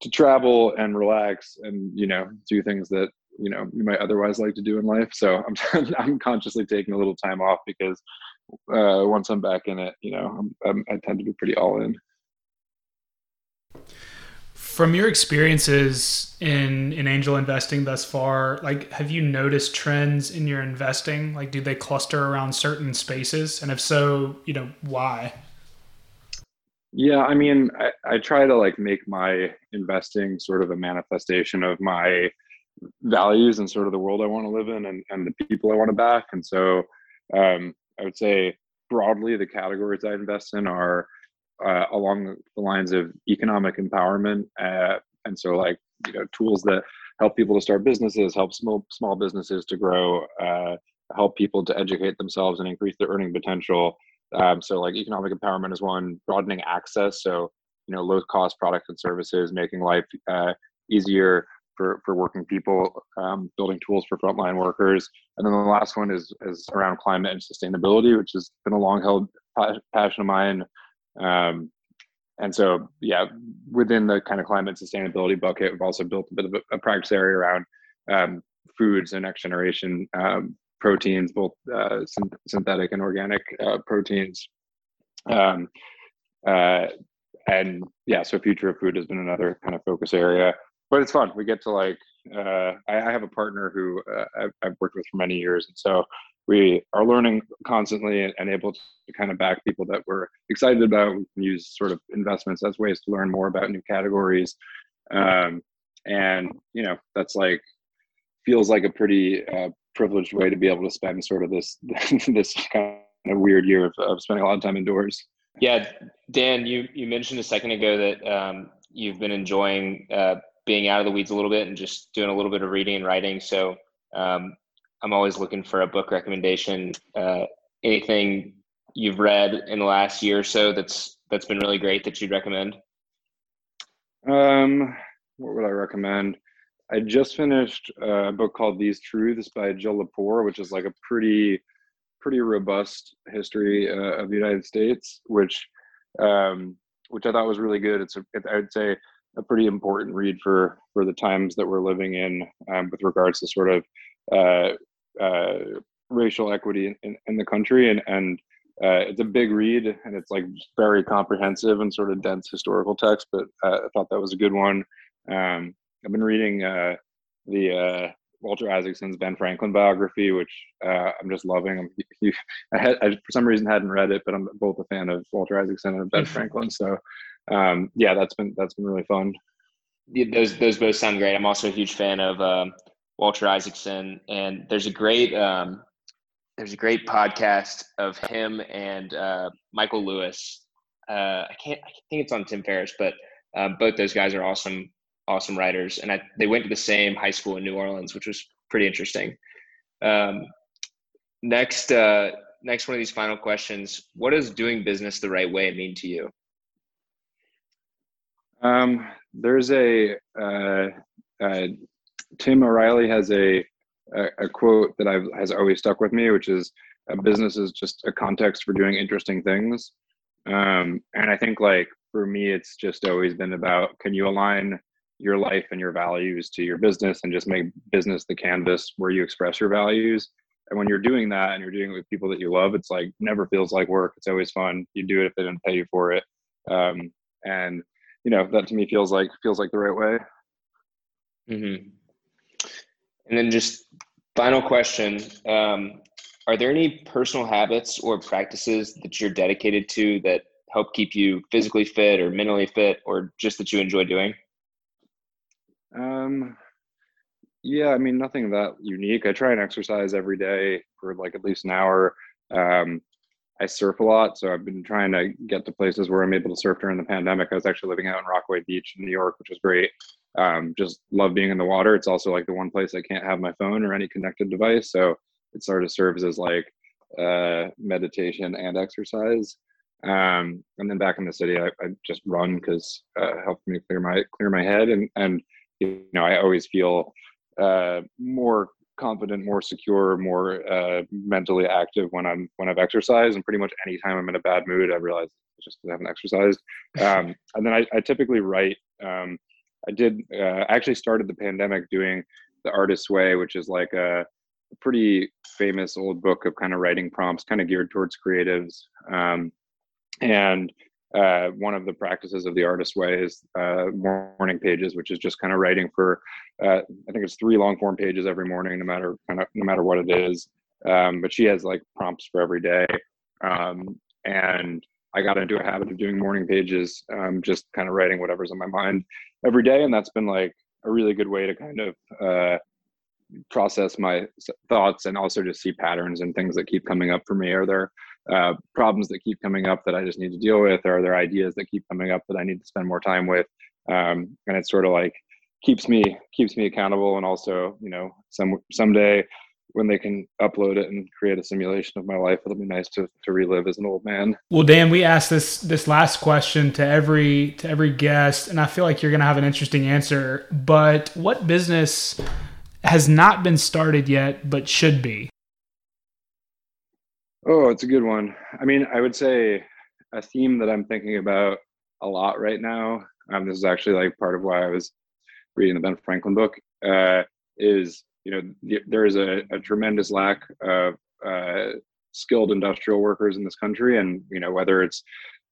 to travel and relax and you know do things that you know you might otherwise like to do in life so i'm (laughs) i'm consciously taking a little time off because uh once i'm back in it you know I'm, I'm, i tend to be pretty all in. From your experiences in in angel investing thus far like have you noticed trends in your investing? Like do they cluster around certain spaces? And if so you know why? Yeah, I mean, I, I try to like make my investing sort of a manifestation of my values and sort of the world I want to live in and, and the people I want to back. And so um, I would say broadly, the categories I invest in are uh, along the lines of economic empowerment. Uh, and so, like, you know, tools that help people to start businesses, help small, small businesses to grow, uh, help people to educate themselves and increase their earning potential. Um, so like economic empowerment is one, broadening access. So, you know, low cost products and services, making life uh, easier for, for working people, um, building tools for frontline workers. And then the last one is, is around climate and sustainability, which has been a long held passion of mine. Um, and so, yeah, within the kind of climate sustainability bucket, we've also built a bit of a, a practice area around um, foods and next generation um, proteins, both uh, synthetic and organic uh, proteins. Um, uh, and yeah, so future of food has been another kind of focus area. But it's fun. We get to like, uh, I, I, have a partner who uh, I've, worked with for many years, and so we are learning constantly and, and, able to kind of back people that we're excited about. We can use sort of investments as ways to learn more about new categories. Um, and you know, that's like feels like a pretty uh, privileged way to be able to spend sort of this (laughs) this kind of weird year of, of spending a lot of time indoors. Yeah, Dan, you you mentioned a second ago that um, you've been enjoying uh, being out of the weeds a little bit and just doing a little bit of reading and writing. So um, I'm always looking for a book recommendation. Uh, anything you've read in the last year or so that's that's been really great that you'd recommend? Um, what would I recommend? I just finished a book called These Truths by Jill Lepore, which is like a pretty pretty robust history uh, of the United States, which um, which I thought was really good. It's a, it, I would say a pretty important read for for the times that we're living in um, with regards to sort of uh, uh, racial equity in, in, the country and and uh, it's a big read and it's like very comprehensive and sort of dense historical text but uh, i thought that was a good one um, I've been reading uh, the uh, Walter Isaacson's Ben Franklin biography, which uh, I'm just loving. I'm, he, (laughs) I, had, I, for some reason hadn't read it, but I'm both a fan of Walter Isaacson and Ben (laughs) Franklin. So um, yeah, that's been that's been really fun. Yeah, those those both sound great. I'm also a huge fan of um, Walter Isaacson, and there's a great um, there's a great podcast of him and uh, Michael Lewis. Uh, I can't I think it's on Tim Ferriss, but um, both those guys are awesome awesome writers, and I, they went to the same high school in New Orleans, which was pretty interesting. Um, next, uh, next one of these final questions: What does doing business the right way mean to you? Um, there's a uh, uh, Tim O'Reilly has a, a, a quote that I've has always stuck with me, which is a business is just a context for doing interesting things. Um, and I think like for me, it's just always been about can you align your life and your values to your business and just make business the canvas where you express your values? And when you're doing that and you're doing it with people that you love it's like never feels like work. It's always fun. You do it if they didn't pay you for it. Um, and you know that to me feels like feels like the right way mm-hmm. and then just Final question. Um, are there any personal habits or practices that you're dedicated to that help keep you physically fit or mentally fit or just that you enjoy doing? Um, yeah, I mean, nothing that unique. I try and exercise every day for like at least an hour. Um, I surf a lot, so I've been trying to get to places where I'm able to surf during the pandemic. I was actually living out in Rockaway Beach in New York, which was great. Um, just love being in the water. It's also like the one place I can't have my phone or any connected device, so it sort of serves as like uh, meditation and exercise. Um, and then back in the city, I, I just run because uh, helps me clear my clear my head, and and you know I always feel uh, more confident, more secure, more uh, mentally active when I'm when I've exercised. And pretty much anytime I'm in a bad mood, I realize I just haven't exercised. Um, and then I, I typically write. Um, I did. Uh, actually started the pandemic doing the Artist's Way, which is like a, a pretty famous old book of kind of writing prompts, kind of geared towards creatives. Um, and uh, one of the practices of the artist way is uh, morning pages, which is just kind of writing for uh, I think it's three long form pages every morning, no matter kind of no matter what it is. Um, but she has like prompts for every day, um, and I got into a habit of doing morning pages, um, just kind of writing whatever's on my mind every day, and that's been like a really good way to kind of uh, process my thoughts and also just see patterns and things that keep coming up for me. Are there uh, problems that keep coming up that I just need to deal with? Or are there ideas that keep coming up that I need to spend more time with? Um, and it's sort of like keeps me keeps me accountable and also you know some someday when they can upload it and create a simulation of my life it'll be nice to, to relive as an old man well dan we asked this this last question to every to every guest and i feel like you're going to have an interesting answer but what business has not been started yet but should be oh it's a good one. I mean i would say a theme that i'm thinking about a lot right now um, this is actually like part of why i was reading the ben franklin book uh, is you know there is a, a tremendous lack of uh, skilled industrial workers in this country. And you know whether it's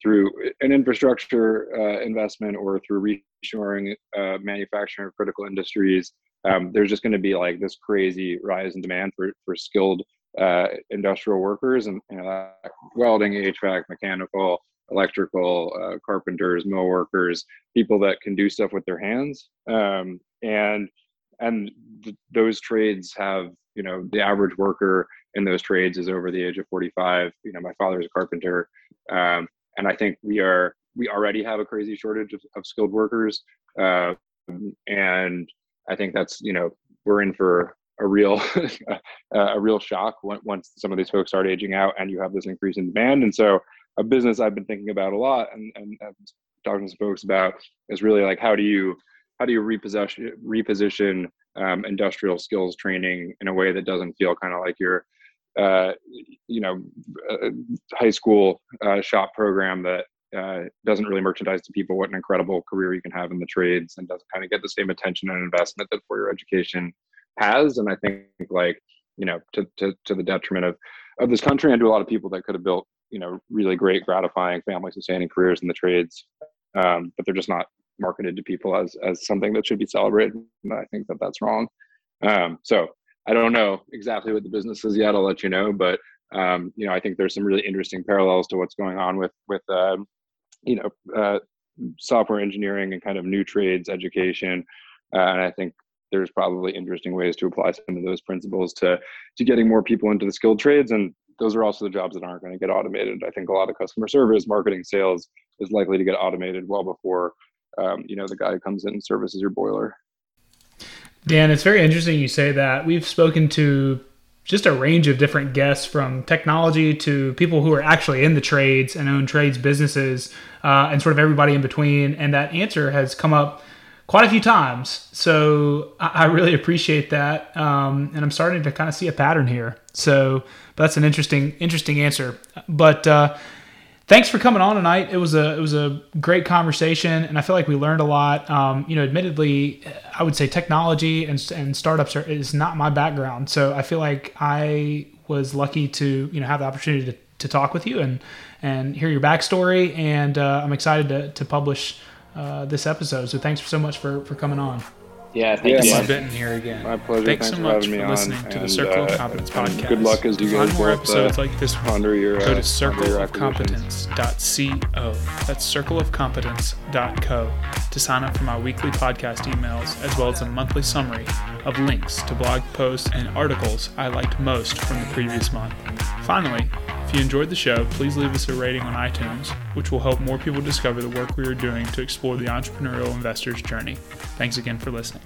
through an infrastructure uh, investment or through reshoring uh, manufacturing of critical industries um, there's just going to be like this crazy rise in demand for, for skilled uh, industrial workers and you know, welding, HVAC, mechanical, electrical, uh, carpenters, mill workers, people that can do stuff with their hands. Um, and and th- those trades have you know the average worker in those trades is over the age of 45 you know my father's a carpenter. Um, and i think we are we already have a crazy shortage of, of skilled workers. Uh, and I think that's you know we're in for a real (laughs) a real shock once some of these folks start aging out and you have this increase in demand. And so a business I've been thinking about a lot and, and talking to folks about is really like how do you how do you reposition reposition um, industrial skills training in a way that doesn't feel kind of like your uh, you know high school uh, shop program that uh, doesn't really merchandise to people what an incredible career you can have in the trades and doesn't kind of get the same attention and investment that for your education has. And I think like, you know, to, to, to the detriment of, of this country and to a lot of people that could have built, you know, really great, gratifying, family sustaining careers in the trades. Um, but they're just not marketed to people as, as something that should be celebrated. And I think that that's wrong. Um, so I don't know exactly what the business is yet. I'll let you know, but um, you know, I think there's some really interesting parallels to what's going on with with uh, you know uh, software engineering and kind of new trades education uh, and i think there's probably interesting ways to apply some of those principles to to getting more people into the skilled trades. And those are also the jobs that aren't going to get automated. I think a lot of customer service marketing sales is likely to get automated well before um, you know the guy comes in and services your boiler. Dan it's very interesting you say that. We've spoken to just a range of different guests from technology to people who are actually in the trades and own trades businesses uh, and sort of everybody in between. And that answer has come up quite a few times. So I, I really appreciate that. Um, and I'm starting to kind of see a pattern here. So that's an interesting, interesting answer. But, uh, thanks for coming on tonight. It was a it was a great conversation, and I feel like we learned a lot. Um, you know, admittedly, I would say technology and and startups are, is not my background, so I feel like I was lucky to you know have the opportunity to, to talk with you and and hear your backstory, and uh, I'm excited to to publish uh, this episode. So thanks so much for for coming on. Yeah, thank Yeah, you. This is Benton here again. My pleasure. Thanks, Thanks, so much having me for on. listening to the and, Circle of uh, Competence podcast. Good luck as you To guys find more episodes uh, like this one, ponder your go uh, to ponder your acquisitions. circleofcompetence.co. That's circleofcompetence.co to sign up for my weekly podcast emails, as well as a monthly summary of links to blog posts and articles I liked most from the previous month. Finally, if you enjoyed the show, please leave us a rating on iTunes, which will help more people discover the work we are doing to explore the entrepreneurial investor's journey. Thanks again for listening.